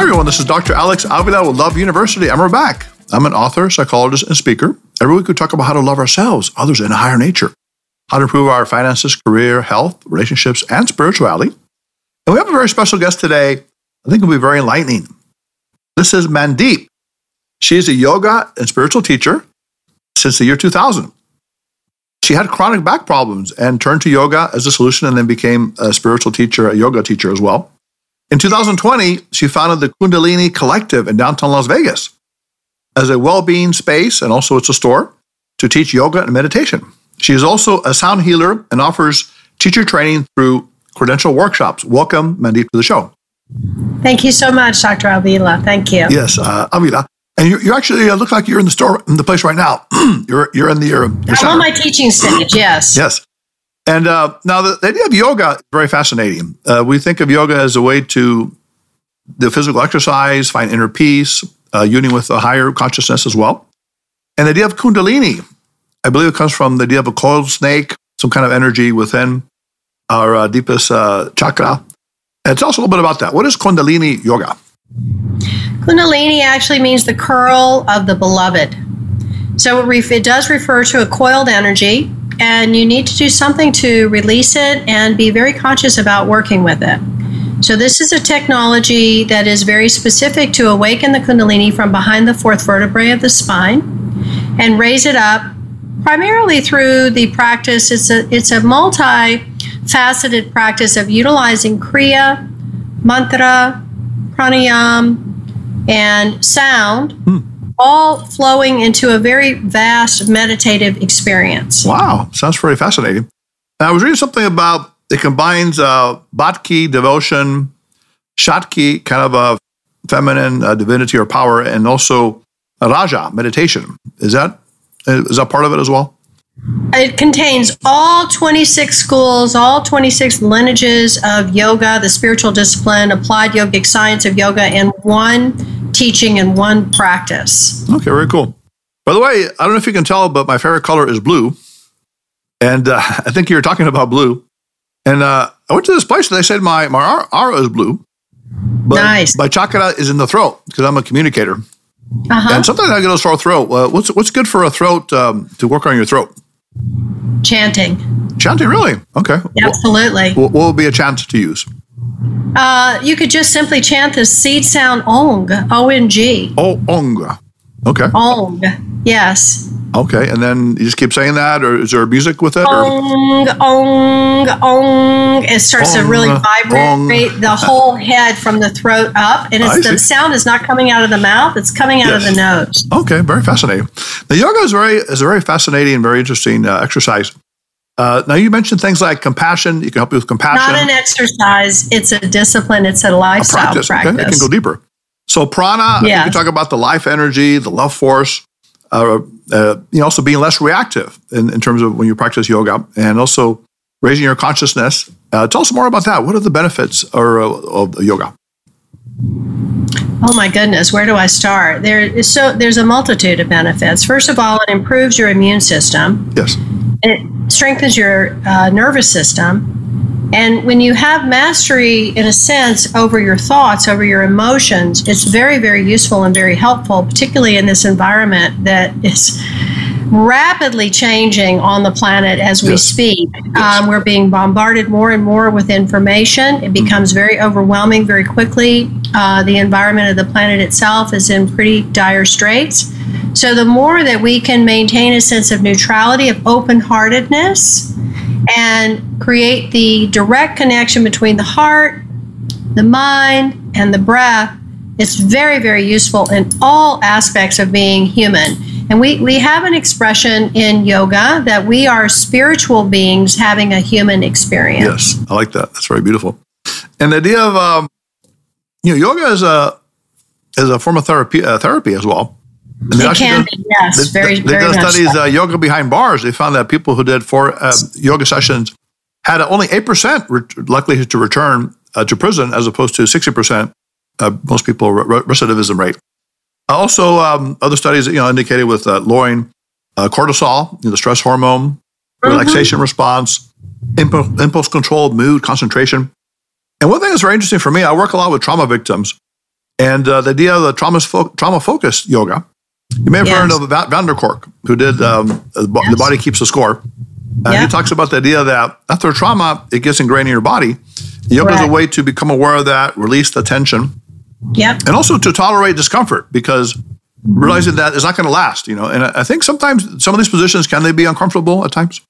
Hi, everyone. This is Dr. Alex Avila with Love University, and we're back. I'm an author, psychologist, and speaker. Every week we talk about how to love ourselves, others, and a higher nature, how to improve our finances, career, health, relationships, and spirituality. And we have a very special guest today. I think it'll be very enlightening. This is Mandeep. She is a yoga and spiritual teacher since the year 2000. She had chronic back problems and turned to yoga as a solution and then became a spiritual teacher, a yoga teacher as well. In 2020, she founded the Kundalini Collective in downtown Las Vegas as a well being space, and also it's a store to teach yoga and meditation. She is also a sound healer and offers teacher training through credential workshops. Welcome, Mandeep, to the show. Thank you so much, Dr. Avila. Thank you. Yes, uh, Avila. And you, you actually uh, look like you're in the store, in the place right now. you're, you're in the. Your, your I'm on my teaching stage, yes. yes. And uh, now the, idea of yoga is very fascinating. Uh, we think of yoga as a way to the physical exercise, find inner peace, uh, union with a higher consciousness as well. And the idea of kundalini, I believe it comes from the idea of a coiled snake, some kind of energy within our uh, deepest uh, chakra. And tell us a little bit about that. What is kundalini yoga? Kundalini actually means the curl of the beloved. So it, ref- it does refer to a coiled energy and you need to do something to release it and be very conscious about working with it. So, this is a technology that is very specific to awaken the Kundalini from behind the fourth vertebrae of the spine and raise it up primarily through the practice. It's a, it's a multi faceted practice of utilizing Kriya, mantra, pranayam, and sound. Hmm all flowing into a very vast meditative experience. Wow, sounds very fascinating. I was reading something about it combines uh, bhakti, devotion, shakti, kind of a feminine uh, divinity or power, and also raja, meditation. Is that is that part of it as well? It contains all 26 schools, all 26 lineages of yoga, the spiritual discipline, applied yogic science of yoga in one teaching and one practice. Okay, very cool. By the way, I don't know if you can tell, but my favorite color is blue. And uh, I think you were talking about blue. And uh, I went to this place and they said my, my aura is blue. But nice. My chakra is in the throat because I'm a communicator. Uh-huh. And sometimes I get a sore throat. Uh, what's, what's good for a throat um, to work on your throat? Chanting. Chanting, really? Okay. Absolutely. What, what would be a chant to use? Uh, you could just simply chant the seed sound ong, O N G. Oh, ong. Okay. Ong, yes. Okay, and then you just keep saying that, or is there music with it? Ong, ong, ong. It starts ong, to really vibrate ong. the whole head from the throat up, and it's, the sound is not coming out of the mouth; it's coming out yes. of the nose. Okay, very fascinating. The yoga is very is a very fascinating and very interesting uh, exercise. Uh, now, you mentioned things like compassion. You can help you with compassion. Not an exercise. It's a discipline. It's a lifestyle a practice. practice. Okay. It can go deeper. So prana, yes. you can talk about the life energy, the love force, uh, uh, you know, also being less reactive in, in, terms of when you practice yoga and also raising your consciousness. Uh, tell us more about that. What are the benefits or, uh, of yoga? Oh my goodness, where do I start? There is so there's a multitude of benefits. First of all, it improves your immune system. Yes. It strengthens your uh, nervous system. And when you have mastery, in a sense, over your thoughts, over your emotions, it's very, very useful and very helpful, particularly in this environment that is rapidly changing on the planet as we yes. speak. Yes. Um, we're being bombarded more and more with information. It mm-hmm. becomes very overwhelming very quickly. Uh, the environment of the planet itself is in pretty dire straits. So, the more that we can maintain a sense of neutrality, of open heartedness, and create the direct connection between the heart, the mind, and the breath, it's very, very useful in all aspects of being human. And we, we have an expression in yoga that we are spiritual beings having a human experience. Yes, I like that. That's very beautiful. And the idea of, um, you know, yoga is a, is a form of therapy, uh, therapy as well. And it can did, be, yes, they, very, they, very did studies, uh, yoga behind bars. They found that people who did four uh, yoga sessions had only 8% re- likelihood to return uh, to prison as opposed to 60%, uh, most people, re- recidivism rate. Also, um, other studies you know indicated with uh, lowering uh, cortisol, you know, the stress hormone, mm-hmm. relaxation response, imp- impulse control, mood, concentration. And one thing that's very interesting for me, I work a lot with trauma victims, And uh, the idea of the trauma fo- trauma focused yoga. You may have Yes. heard of Va- Van who did um, the Yes. the body keeps the score. And Yeah. he talks about the idea that after trauma, it gets ingrained in your body. Yoga is a way to become aware of that, release the tension, Yep. and also to tolerate discomfort because realizing that it's not going to last. You know, and I think sometimes some of these positions can they be uncomfortable at times.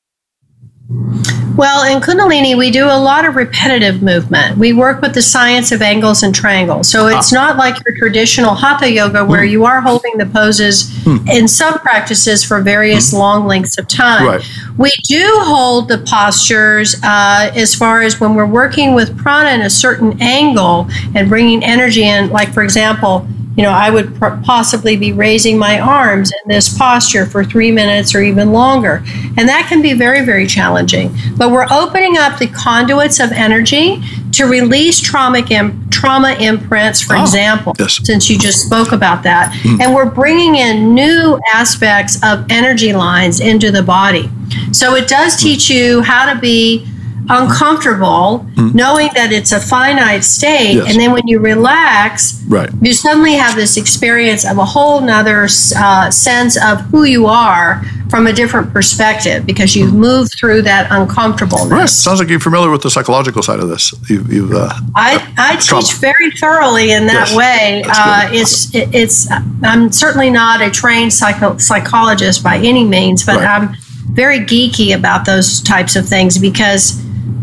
Well, in Kundalini, we do a lot of repetitive movement. We work with the science of angles and triangles. So it's ah. not like your traditional hatha yoga where hmm. you are holding the poses hmm. in some practices for various hmm. long lengths of time. Right. We do hold the postures uh, as far as when we're working with prana in a certain angle and bringing energy in. Like, for example, you know, I would pr- possibly be raising my arms in this posture for three minutes or even longer. And that can be very, very challenging. But we're opening up the conduits of energy to release traumatic Im- trauma imprints, for Oh, example, yes. Hmm. since you just spoke about that. And we're bringing in new aspects of energy lines into the body. So it does teach you how to be uncomfortable knowing that it's a finite state. Yes. and then when you relax Right. you suddenly have this experience of a whole nother uh, sense of who you are from a different perspective because you've moved through that uncomfortableness. Right. Sounds like you're familiar with the psychological side of this. You've, you've uh, I, I Trauma. teach very thoroughly in that Yes, way. Uh, it's it, it's I'm certainly not a trained psycho- psychologist by any means, but Right. I'm very geeky about those types of things because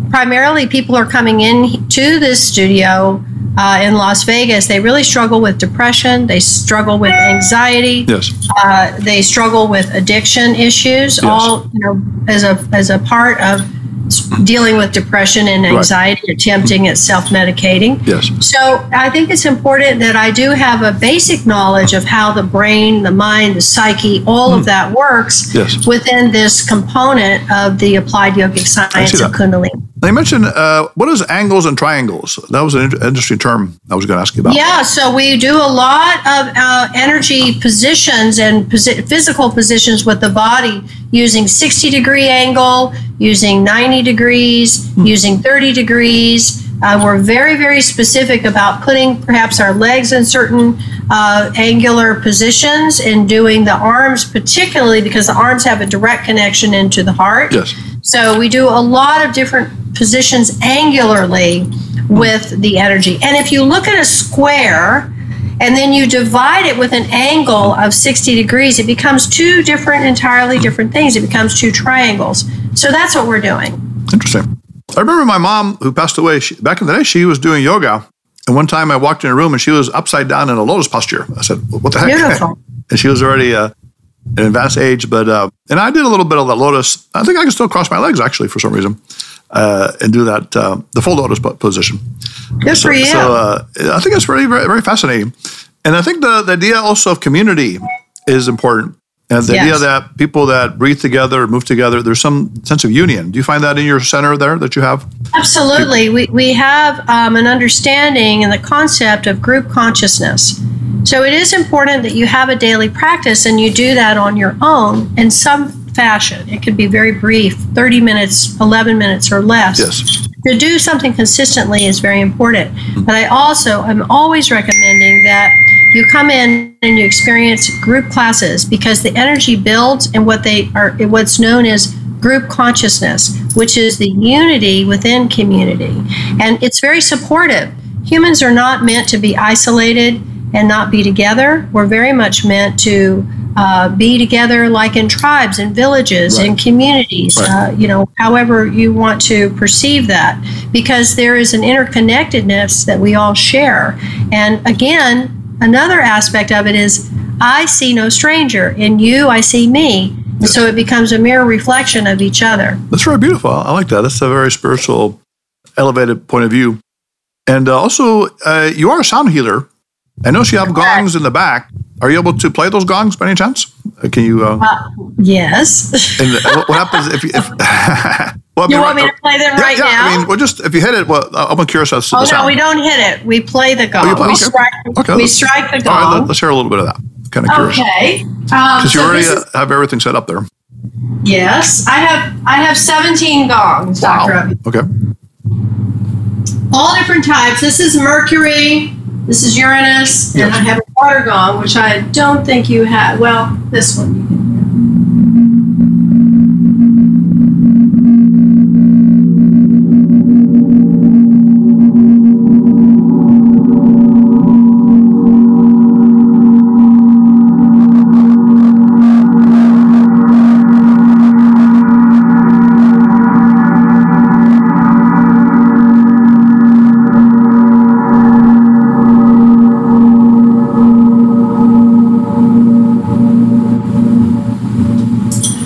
primarily people are coming in to this studio uh, in Las Vegas. They really struggle with depression. They struggle with anxiety. yes. Uh, they struggle with addiction issues, Yes. all you know, as a as a part of dealing with depression and anxiety, attempting at self medicating. Yes. So I think it's important that I do have a basic knowledge of how the brain, the mind, the psyche, all of that works Hmm. Yes. within this component of the applied yogic science of Kundalini. You mentioned uh, what is angles and triangles? That was an in- interesting term I was going to ask you about. Yeah, so we do a lot of uh, energy positions and posi- physical positions with the body using 60 degree angle, using 90 degrees, using 30 degrees. Uh, we're very, very specific about putting perhaps our legs in certain uh, angular positions and doing the arms, particularly because the arms have a direct connection into the heart. Yes. So we do a lot of different positions angularly with the energy. And if you look at a square and then you divide it with an angle of 60 degrees, it becomes two different, entirely different things. It becomes two triangles. So that's what we're doing. Interesting. I remember my mom who passed away. She, back in the day, she was doing yoga, and one time I walked in a room and she was upside down in a lotus posture. I said, "What the heck?" Beautiful. and she was already uh, an advanced age, but uh, and I did a little bit of that lotus. I think I can still cross my legs actually for some reason, uh, and do that uh, the full lotus position. Good So, for you. so uh, I think it's very, very, very fascinating. And I think the, the idea also of community is important. And the idea that people that breathe together, move together, there's some sense of union. Do you find that in your center there that you have? Absolutely. We, we have um, an understanding and the concept of group consciousness. So it is important that you have a daily practice and you do that on your own in some fashion. It could be very brief 30 minutes, 11 minutes, or less. Yes. To do something consistently is very important. But I also am always recommending that you come in and you experience group classes because the energy builds and what they are what's known as group consciousness, which is the unity within community. And it's very supportive. Humans are not meant to be isolated and not be together. We're very much meant to uh, be together like in tribes and villages Right. and communities, Right. uh, you know, however you want to perceive that, because there is an interconnectedness that we all share. And again, another aspect of it is I see no stranger. In you, I see me. And so it becomes a mirror reflection of each other. That's very beautiful. I like that. That's a very spiritual, elevated point of view. And uh, also, uh, you are a sound healer. I know you have gongs in the back. Are you able to play those gongs by any chance? Uh, Can you? Uh, Yes. and what, happens if you? If, well, you want me right- to play them yeah, right yeah. now? I mean, well, just if you hit it, well, I'm curious as to oh no, sound. we don't hit it. We play the gong. you play- we okay. strike. Okay, we strike the All right, gong. let, us hear a little bit of that. Kind of curious Okay. Um, because you so already uh, is- have everything set up there. yes, I have. I have 17 gongs, Doctor. Okay. All different types. This is mercury. This is Uranus, and Yes. I have a water gong, which I don't think you have. Well, this one you can hear.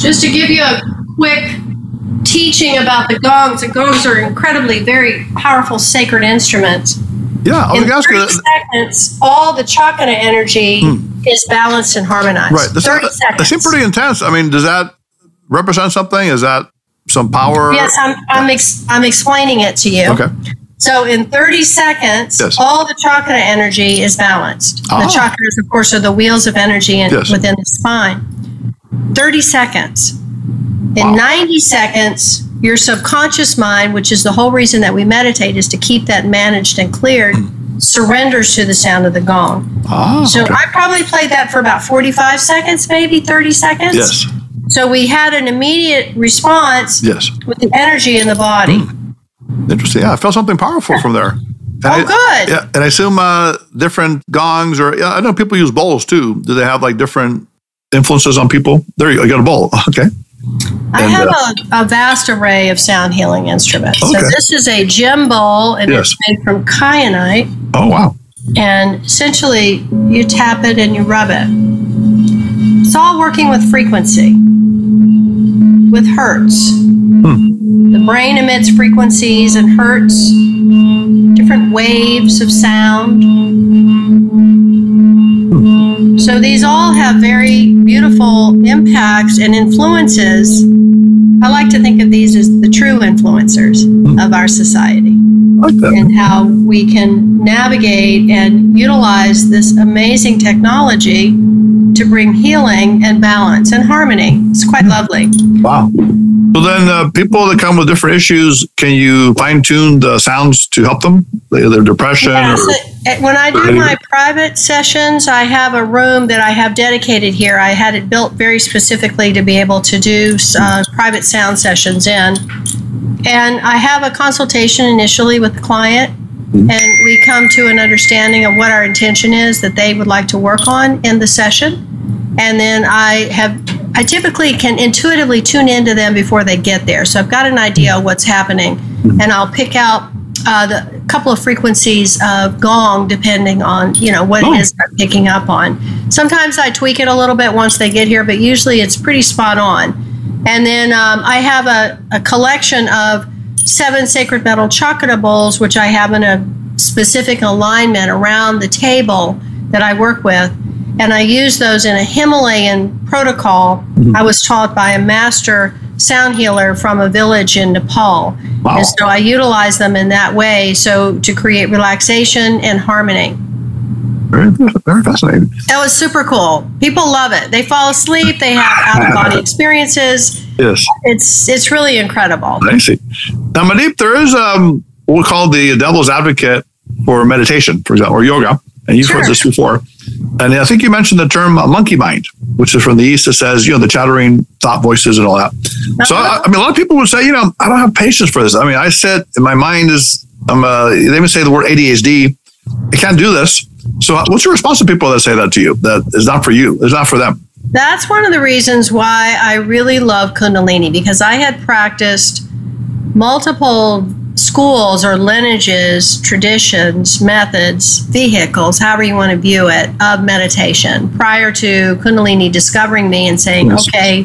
Just to give you a quick teaching about the gongs, the gongs are incredibly very powerful sacred instruments. Yeah, I was In going to ask you. seconds, all the chakra energy is balanced and harmonized. Right. This, 30 that seconds. seems pretty intense. I mean, does that represent something? Is that some power? Yes, I'm, I'm, ex- I'm explaining it to you. Okay. So in 30 seconds, Yes. all the chakra energy is balanced. Ah. The chakras, of course, are the wheels of energy in, Yes. within the spine. 30 seconds. In Wow. 90 seconds, your subconscious mind, which is the whole reason that we meditate, is to keep that managed and cleared, surrenders to the sound of the gong. Ah, So okay. I probably played that for about 45 seconds, maybe 30 seconds. Yes. So we had an immediate response Yes. with the energy in the body. Interesting. Yeah, I felt something powerful from there. And Oh, I- good. Yeah, and I assume uh, different gongs, or yeah, I know people use bowls too. Do they have like different influences on people? There you go. I got a bowl. Okay. I And, have uh, a, a vast array of sound healing instruments. So Okay. this is a gem bowl, and Yes. it's made from kyanite. Oh wow. And essentially, you tap it and you rub it. It's all working with frequency, with hertz. The brain emits frequencies and hertz, different waves of sound. So these all have very beautiful impacts and influences. I like to think of these as the true influencers of our society I like and how we can navigate and utilize this amazing technology to bring healing and balance and harmony. It's quite lovely. Wow. So then, uh, people that come with different issues, can you fine tune the sounds to help them? Their their depression Yeah, or so, when I do my private sessions, I have a room that I have dedicated here. I had it built very specifically to be able to do uh, private sound sessions in. And I have a consultation initially with the client, and we come to an understanding of what our intention is that they would like to work on in the session. And then I have, I typically can intuitively tune into them before they get there. So I've got an idea of what's happening, and I'll pick out uh, the couple of frequencies of gong depending on you know what Oh. it is I'm picking up on. Sometimes I tweak it a little bit once they get here, but usually it's pretty spot on. And then um, I have a, a collection of seven sacred metal chakra bowls, which I have in a specific alignment around the table that I work with. And I use those in a Himalayan protocol. I was taught by a master sound healer from a village in Nepal. Wow. And so I utilize them in that way so to create relaxation and harmony. very, very fascinating. That was super cool. People love it. They fall asleep, they have out of body experiences. Yes. It's it's really incredible. I see. Now, Mandeep, there is um, what we call the devil's advocate for meditation, for example, or yoga. And you've heard this before. And I think you mentioned the term uh, monkey mind, which is from the East that says, you know, the chattering thought voices and all that. So, I, I mean, a lot of people would say, you know, I don't have patience for this. I mean, I sit, and my mind is, I'm, uh, they even say the word ADHD. I can't do this. So, what's your response to people that say that to you? That is not for you, it's not for them. That's one of the reasons why I really love Kundalini because I had practiced multiple schools or lineages, traditions, methods, vehicles, however you want to view it, of meditation prior to Kundalini discovering me and saying, Yes. okay,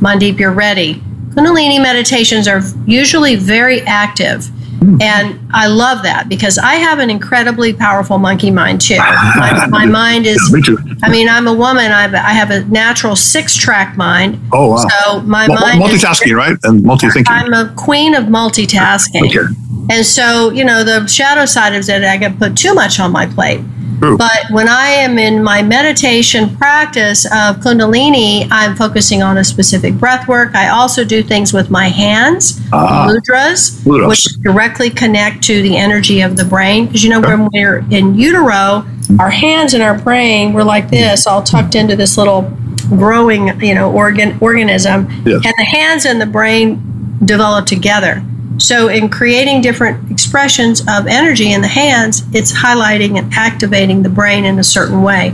Mandeep, you're ready. Kundalini meditations are usually very active. And I love that because I have an incredibly powerful monkey mind too. My, my mind is Me too. I mean, I'm a woman. I have, I have a natural six track mind. Oh, wow. So my mind is, multitasking, right? And multi thinking. I'm a queen of multitasking. Okay. And so, you know, the shadow side of it, I get put too much on my plate. True. But when I am in my meditation practice of Kundalini, I'm focusing on a specific breath work. I also do things with my hands, Ah. mudras, Mudras. which directly connect to the energy of the brain. Because you know, when we're in utero, our hands and our brain were like this, all tucked into this little growing, you know, organ organism, Yes. and the hands and the brain develop together. So, in creating different expressions of energy in the hands, it's highlighting and activating the brain in a certain way.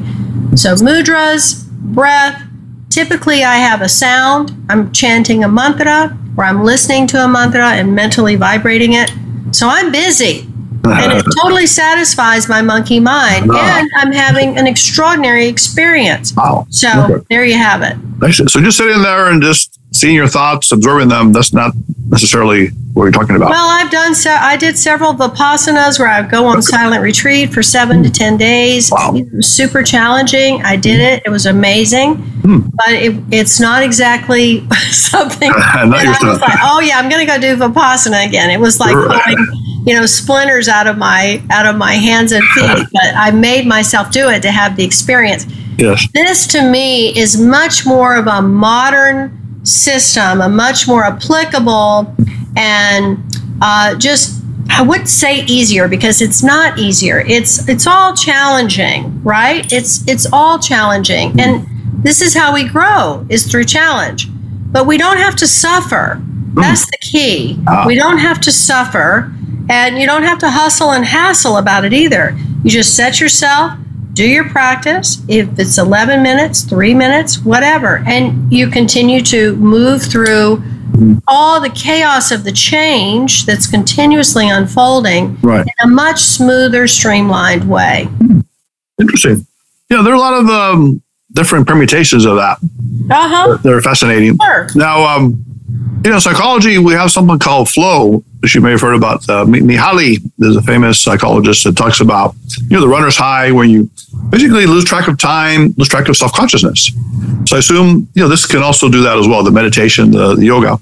So, mudras, breath. Typically, I have a sound. I'm chanting a mantra, or I'm listening to a mantra and mentally vibrating it. So, I'm busy. And it totally satisfies my monkey mind. And I'm having an extraordinary experience. Wow. So, Okay. there you have it. So just sitting there and just seeing your thoughts, observing them, that's not necessarily what you're talking about. Well, I've done so. I did several vipassanas where I go on silent retreat for seven to ten days. Wow. It was super challenging. I did it. It was amazing, Hmm. but it, it's not exactly something Not that your I was stuff. like, oh yeah, I'm going to go do vipassana again. It was like pulling, you know, splinters out of my out of my hands and feet. But I made myself do it to have the experience yes. this to me is much more of a modern system, a much more applicable and uh, just I wouldn't say easier because it's not easier. It's it's all challenging, right? It's it's all challenging, and this is how we grow is through challenge. But we don't have to suffer. That's the key. Ah. We don't have to suffer, and you don't have to hustle and hassle about it either. You just set yourself, do your practice. If it's 11 minutes, three minutes, whatever, and you continue to move through all the chaos of the change that's continuously unfolding Right. in a much smoother, streamlined way. Interesting. Yeah, there are a lot of um, different permutations of that. Uh huh. They're fascinating. Sure. Now, um, you know, psychology, we have something called flow, which you may have heard about. Uh, Mihaly is a famous psychologist that talks about, you know, the runner's high when you basically lose track of time, lose track of self consciousness. So I assume, you know, this can also do that as well the meditation, the, the yoga.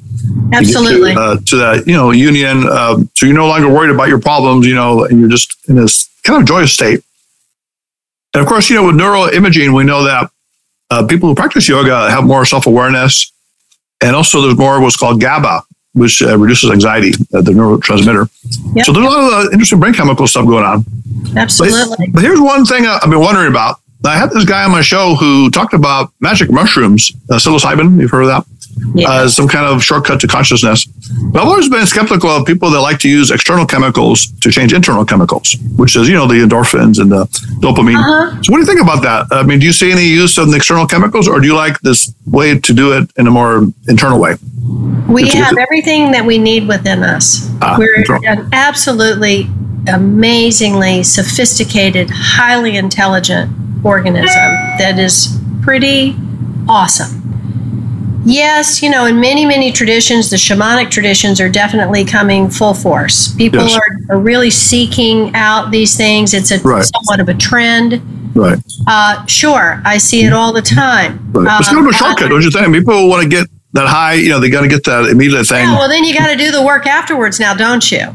Absolutely. To, uh, to that, you know, union. Um, so you're no longer worried about your problems, you know, and you're just in this kind of joyous state. And of course, you know, with neuroimaging, we know that uh, people who practice yoga have more self awareness. And also, there's more of what's called GABA, which uh, reduces anxiety, uh, the neurotransmitter. Yep. So there's a lot of uh, interesting brain chemical stuff going on. Absolutely. but here's one thing I've been wondering about. I had this guy on my show who talked about magic mushrooms, uh, psilocybin. You've heard of that? Yeah. uh, some kind of shortcut to consciousness. But I've always been skeptical of people that like to use external chemicals to change internal chemicals, which is, you know, the endorphins and the dopamine. Uh-huh. So, what do you think about that? I mean, do you see any use of the external chemicals, or do you like this way to do it in a more internal way? We It's- have everything that we need within us. Ah, We're an absolutely amazingly sophisticated, highly intelligent organism that is pretty awesome. Yes, you know, in many, many traditions, the shamanic traditions are definitely coming full force. People Yes. are, are really seeking out these things. It's a Right. somewhat of a trend. Right. Uh, sure, I see it all the time. right. it's kind of Um, a shortcut, don't you think? People want to get that high, you know, they got to get that immediate thing. Yeah, well, then you got to do the work afterwards now, don't you?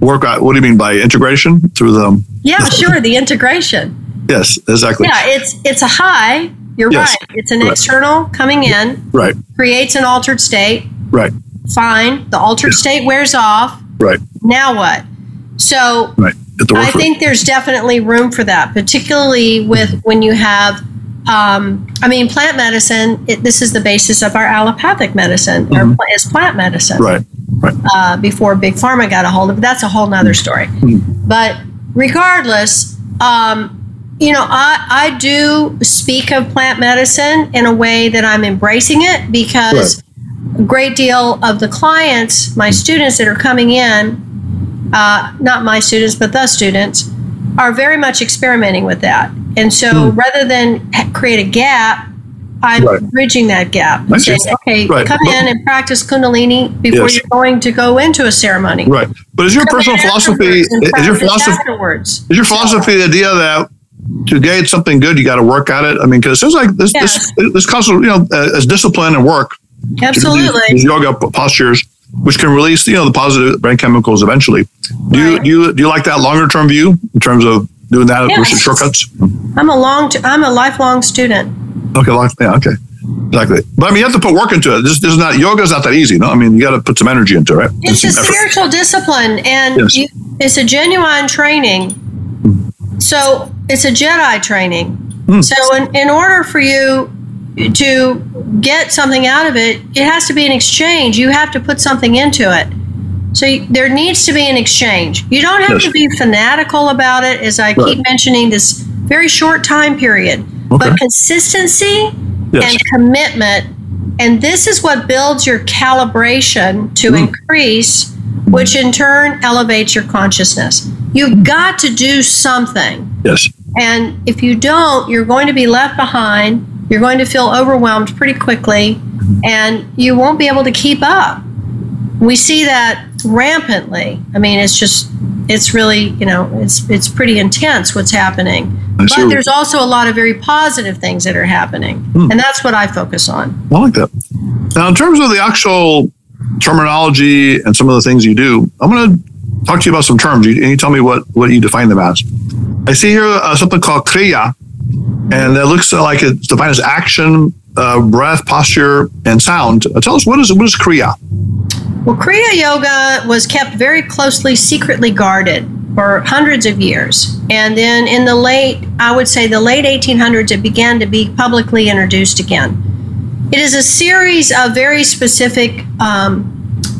Work out. What do you mean by integration through the? Yeah, sure. The integration. Yes, exactly. Yeah, it's it's a high. You're Yes. right. It's an Right. external coming in, Right. creates an altered state. Right. Fine. The altered state wears off. Right. Now what? So Right. Get the work I think there's definitely room for that, particularly with when you have. Um, I mean, plant medicine. It, this is the basis of our allopathic medicine, or Mhm. pla- is plant medicine. Right. Right. uh, before Big Pharma got a hold of it. That's a whole nother story. Mhm. But regardless, um, you know, I, I do speak of plant medicine in a way that I'm embracing it because a great deal of the clients, my students that are coming in, uh, not my students, but the students, are very much experimenting with that. And so Hmm. rather than create a gap, I'm Right. bridging that gap. Saying, okay, Right. come in and practice Kundalini before Yes. you're going to go into a ceremony. Right. But is your Come personal philosophy is your philosophy afterwards. is your philosophy the idea that to get something good you got to work at it? I mean, because it seems like this this this constant you know uh, as discipline and work. do these- Absolutely. These, yoga postures, which can release you know the positive brain chemicals eventually. Do you Right. do you do you like that longer term view in terms of doing that Yes. versus shortcuts? I'm a long, t- I'm a lifelong student. Okay, long, yeah, okay, exactly. But I mean, you have to put work into it. This, this is not yoga is not that easy. No, I mean, you got to put some energy into it. Right? It's a effort. spiritual discipline, and Yes. you, it's a genuine training. So it's a Jedi training. Hmm. So in, in order for you to get something out of it, it has to be an exchange. You have to put something into it. So you, there needs to be an exchange. You don't have Yes. to be fanatical about it, as I Right. keep mentioning this very short time period. Okay. But consistency Yes. and commitment. And this is what builds your calibration to Mm. increase, which in turn elevates your consciousness. You've got to do something. Yes. And if you don't, you're going to be left behind. You're going to feel overwhelmed pretty quickly, and you won't be able to keep up. We see that rampantly. I mean, it's just, it's really, you know, it's it's pretty intense what's happening. But there's also a lot of very positive things that are happening, Hmm. and that's what I focus on. I like that. Now, in terms of the actual terminology and some of the things you do, I'm going to talk to you about some terms. You, and you tell me what, what you define them as. I see here uh, something called Kriya, and it looks like it's defined as action, uh, breath, posture, and sound. Uh, tell us, what is, what is Kriya? Well, Kriya Yoga was kept very closely, secretly guarded for hundreds of years. And then in the late, I would say the late 1800s, it began to be publicly introduced again. It is a series of very specific um,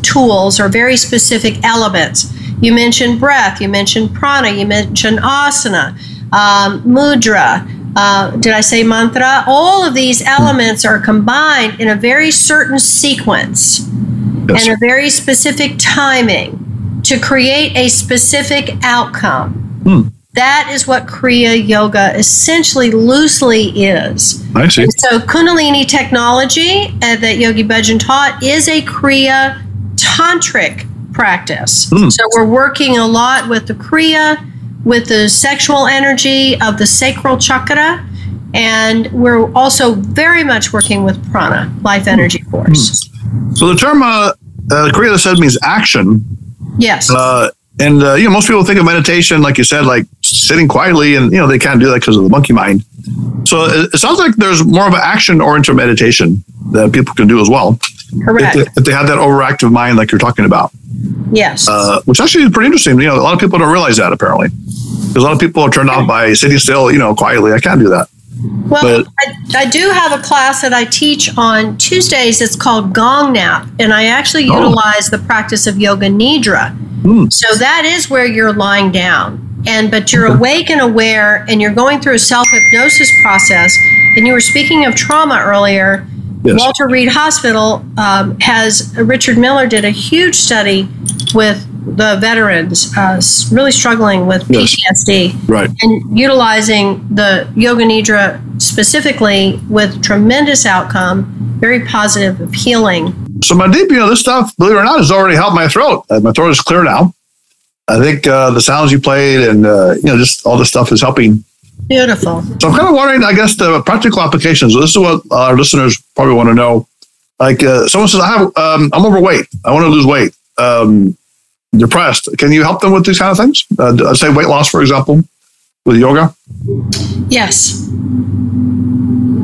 tools or very specific elements. You mentioned breath, you mentioned prana, you mentioned asana, um, mudra. Uh, did I say mantra? All of these elements are combined in a very certain sequence Yes. and a very specific timing to create a specific outcome. Hmm. That is what Kriya Yoga essentially loosely is. I see. And so, Kundalini technology uh, that Yogi Bhajan taught is a Kriya tantric practice. Hmm. So, we're working a lot with the Kriya, with the sexual energy of the sacral chakra, and we're also very much working with prana, life energy force. So the term uh, uh, Kriya said means action. Yes. Uh, and uh, you know, most people think of meditation, like you said, like sitting quietly, and you know they can't do that because of the monkey mind. So it, it sounds like there's more of an action-oriented meditation that people can do as well Correct. if they, if they have that overactive mind, like you're talking about, yes. uh, which actually is pretty interesting. You know, a lot of people don't realize that apparently, because a lot of people are turned off by sitting still, you know, quietly. I can't do that. well, but- I, I do have a class that I teach on Tuesdays. It's called Gong Nap, and I actually Oh. utilize the practice of Yoga Nidra. Hmm. So that is where you're lying down, and but you're awake and aware, and you're going through a self hypnosis process. And you were speaking of trauma earlier. Yes. Walter Reed Hospital um, has Richard Miller did a huge study with the veterans uh, really struggling with Yes. PTSD Right. and utilizing the yoga nidra specifically with tremendous outcome, very positive of healing. So Mandeep, you know, this stuff, believe it or not, has already helped my throat. Uh, my throat is clear now. I think uh, the sounds you played and uh, you know just all this stuff is helping. Beautiful. So I'm kind of wondering, I guess, the practical applications. This is what our listeners probably want to know. Like uh, someone says, I have, um, I'm overweight. I want to lose weight. Um, depressed. Can you help them with these kind of things? Uh, say weight loss, for example, with yoga. Yes.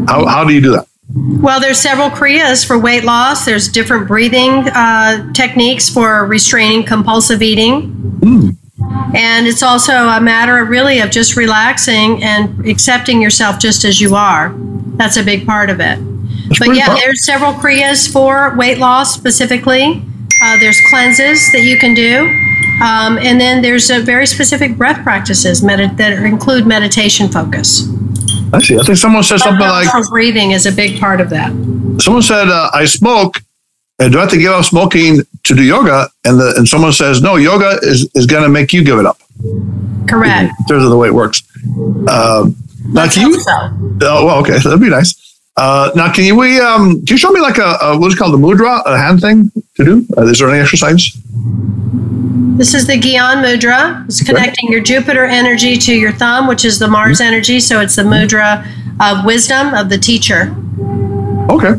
How, how do you do that? Well, there's several kriyas for weight loss. There's different breathing uh, techniques for restraining compulsive eating. Hmm. And it's also a matter of really of just relaxing and accepting yourself just as you are. That's a big part of it. That's But yeah, there's several kriyas for weight loss specifically. Uh, there's cleanses that you can do. Um, and then there's a very specific breath practices med- that include meditation focus. I see. I think someone said something like, breathing is a big part of that. someone said, uh, I smoke. And do I have to give up smoking to do yoga? And the, and someone says, no, yoga is, is going to make you give it up. Correct. In terms of the way it works. Um, now, Let's can you? so. Oh, well, okay, that'd be nice. Uh, now, can you we um, can you show me like a, a what is it called the mudra, a hand thing to do? Uh, is there any exercise? This is the Gyan Mudra. It's connecting your Jupiter energy to your thumb, which is the Mars Mm-hmm. energy. So it's the mudra of wisdom of the teacher. Okay,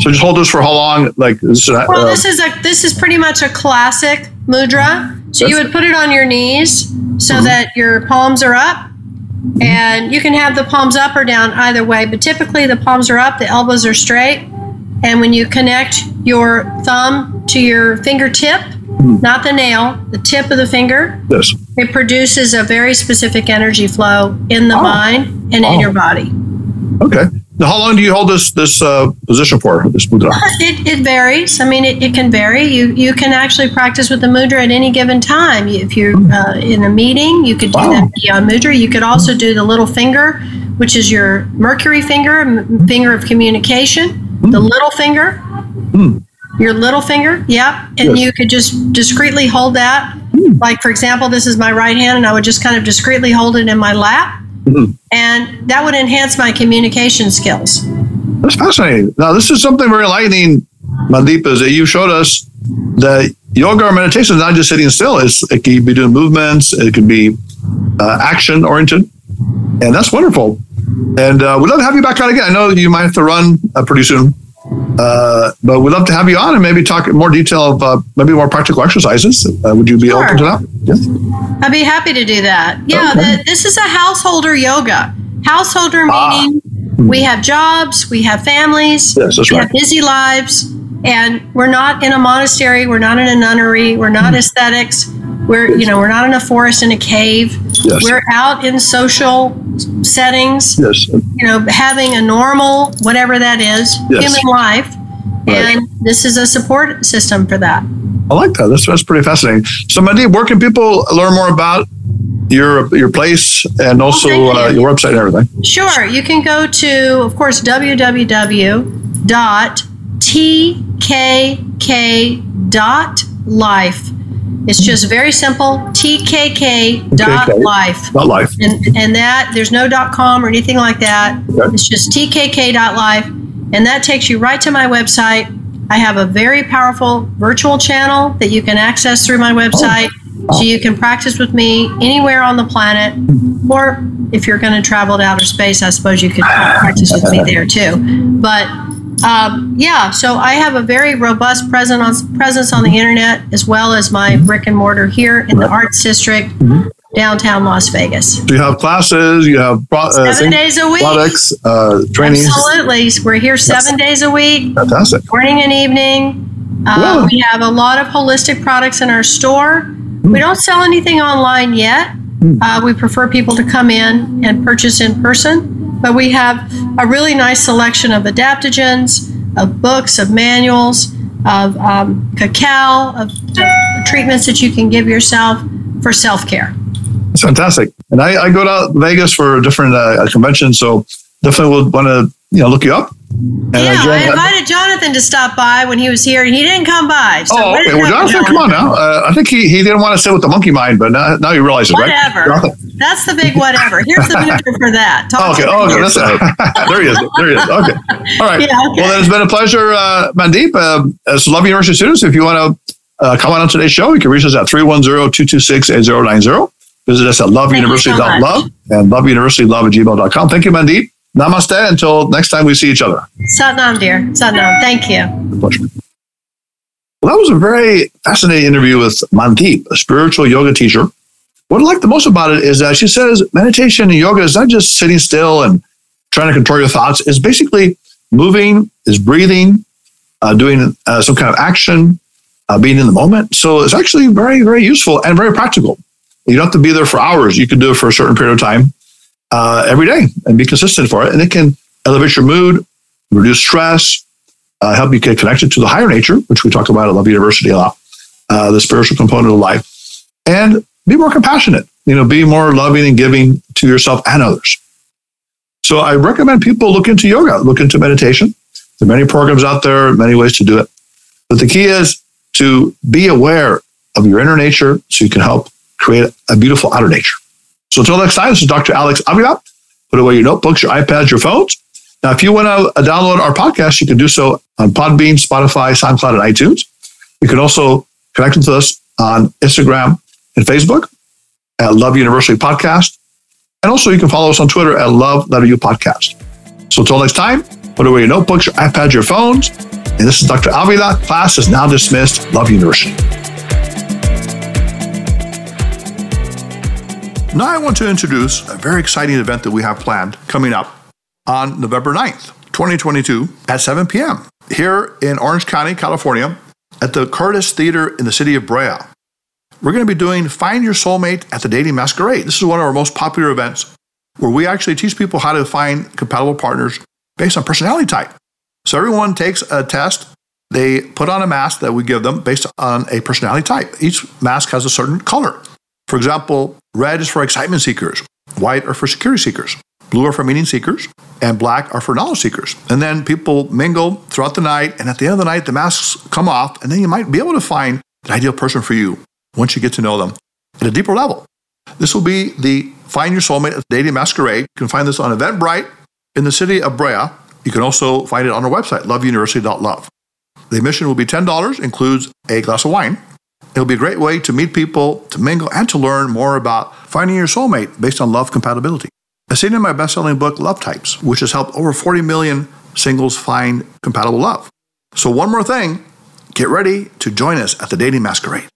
so just hold this for how long? Like this is, uh, Well, this is a this is pretty much a classic mudra. So you would put it on your knees so Mm-hmm. that your palms are up, And you can have the palms up or down either way, but typically the palms are up, the elbows are straight. And when you connect your thumb to your fingertip, not the nail, the tip of the finger, Yes. it produces a very specific energy flow in the Oh. mind and Oh. in your body. Okay. Now, how long do you hold this this uh, position for? This mudra? It, it varies. I mean, it, it can vary. You you can actually practice with the mudra at any given time. If you're uh, in a meeting, you could do Wow. that Gyan mudra. You could also do the little finger, which is your Mercury finger, m- finger of communication. The little finger, Hmm. Your little finger, yep. And Yes. you could just discreetly hold that. Like for example, this is my right hand, and I would just kind of discreetly hold it in my lap, Mhm. and that would enhance my communication skills. That's fascinating. Now, this is something very enlightening, Mandeep, is that you showed us that yoga or meditation is not just sitting still. It's, it can be doing movements, it can be uh, action oriented. And that's wonderful. And uh, we'd love to have you back on again. I know you might have to run uh, pretty soon, uh, but we'd love to have you on and maybe talk in more detail of uh, maybe more practical exercises. Uh, would you be Sure. open to that? Yes. I'd be happy to do that. Yeah, Okay. the, this is a householder yoga. Householder Ah. meaning we have jobs, we have families, Yes, we right. have busy lives, and we're not in a monastery, we're not in a nunnery, we're not Hmm. ascetics. We're you know we're not in a forest in a cave. Yes. We're out in social settings. Yes. You know, having a normal whatever that is Yes. human life, Right. and this is a support system for that. I like that. That's, that's pretty fascinating. So, Mandeep, where can people learn more about your your place and also thank uh, your website and everything? Sure. You can go to, of course, www.tkk.life. It's just very simple tkk.life. Not life. And, and that, there's no dot .com or anything like that. Okay. It's just tkk.life. And that takes you right to my website. I have a very powerful virtual channel that you can access through my oh, website. So you can practice with me anywhere on the planet. Or if you're going to travel to outer space, I suppose you could practice with me there too. But um, yeah, so I have a very robust presence on, presence on the internet as well as my brick and mortar here in the Arts District, downtown Las Vegas. So you have classes, you have pro- uh, Seven days a week. products, uh, trainings. Absolutely. We're here seven days a week, Fantastic. morning and evening. Uh, Wow. We have a lot of holistic products in our store. We don't sell anything online yet. Uh, we prefer people to come in and purchase in person, but we have a really nice selection of adaptogens, of books, of manuals, of um, cacao, of treatments that you can give yourself for self care. It's fantastic. And I, I go to Vegas for a different uh, so definitely would want to you know look you up. And yeah, again, I invited Jonathan to stop by when he was here, and he didn't come by. So Oh, okay. Well, Jonathan, come on now. Uh, I think he, he didn't want to sit with the monkey mind, but now, now you realize it, right? Whatever. That's the big whatever. Here's the picture for that. Talk Oh, okay. to Oh, okay. That's, there he is. There he is. Okay. All right. Yeah, okay. Well, then it's been a pleasure, uh, Mandeep. Uh, as Love University students, if you want to uh, comment on today's show, you can reach us at 310-226-8090. Visit us at loveuniversity.love and loveuniversitylove at gmail.com. Thank you, Mandeep. Namaste. Until next time we see each other. Satnam, dear. Satnam. Thank you. Pleasure. Well, that was a very fascinating interview with Mandeep, a spiritual yoga teacher. What I like the most about it is that she says meditation and yoga is not just sitting still and trying to control your thoughts. It's basically moving, is breathing, uh, doing uh, some kind of action, uh, being in the moment. So it's actually very, very useful and very practical. You don't have to be there for hours. You can do it for a certain period of time uh, every day and be consistent for it. And it can elevate your mood, reduce stress, uh, help you get connected to the higher nature, which we talk about at Love University a lot, uh, the spiritual component of life, and be more compassionate. You know, be more loving and giving to yourself and others. So I recommend people look into yoga, look into meditation. There are many programs out there, many ways to do it. But the key is to be aware of your inner nature so you can help create a beautiful outer nature. So until next time, this is Dr. Alex Avila. Put away your notebooks, your iPads, your phones. Now, if you want to uh, download our podcast, you can do so on Podbean, Spotify, SoundCloud, and iTunes. You can also connect with us on Instagram and Facebook at Love University Podcast. And also, you can follow us on Twitter at Love Letter U Podcast. So until next time, put away your notebooks, your iPads, your phones. And this is Dr. Avila. Class is now dismissed. Love University. Now I want to introduce a very exciting event that we have planned coming up on November 9th, 2022 at 7 p.m. here in Orange County, California at the Curtis Theater in the city of Brea. We're going to be doing Find Your Soulmate at the Dating Masquerade. This is one of our most popular events where we actually teach people how to find compatible partners based on personality type. So everyone takes a test. They put on a mask that we give them based on a personality type. Each mask has a certain color. For example, red is for excitement seekers, white are for security seekers, blue are for meaning seekers, and black are for knowledge seekers. And then people mingle throughout the night, and at the end of the night, the masks come off, and then you might be able to find the ideal person for you once you get to know them at a deeper level. This will be the Find Your Soulmate at Dating Masquerade. You can find this on Eventbrite in the city of Brea. You can also find it on our website, loveuniversity.love. The admission will be $10, includes a glass of wine. It'll be a great way to meet people, to mingle, and to learn more about finding your soulmate based on love compatibility. As seen in my best selling book, Love Types, which has helped over 40 million singles find compatible love. So, one more thing get ready to join us at the Dating Masquerade.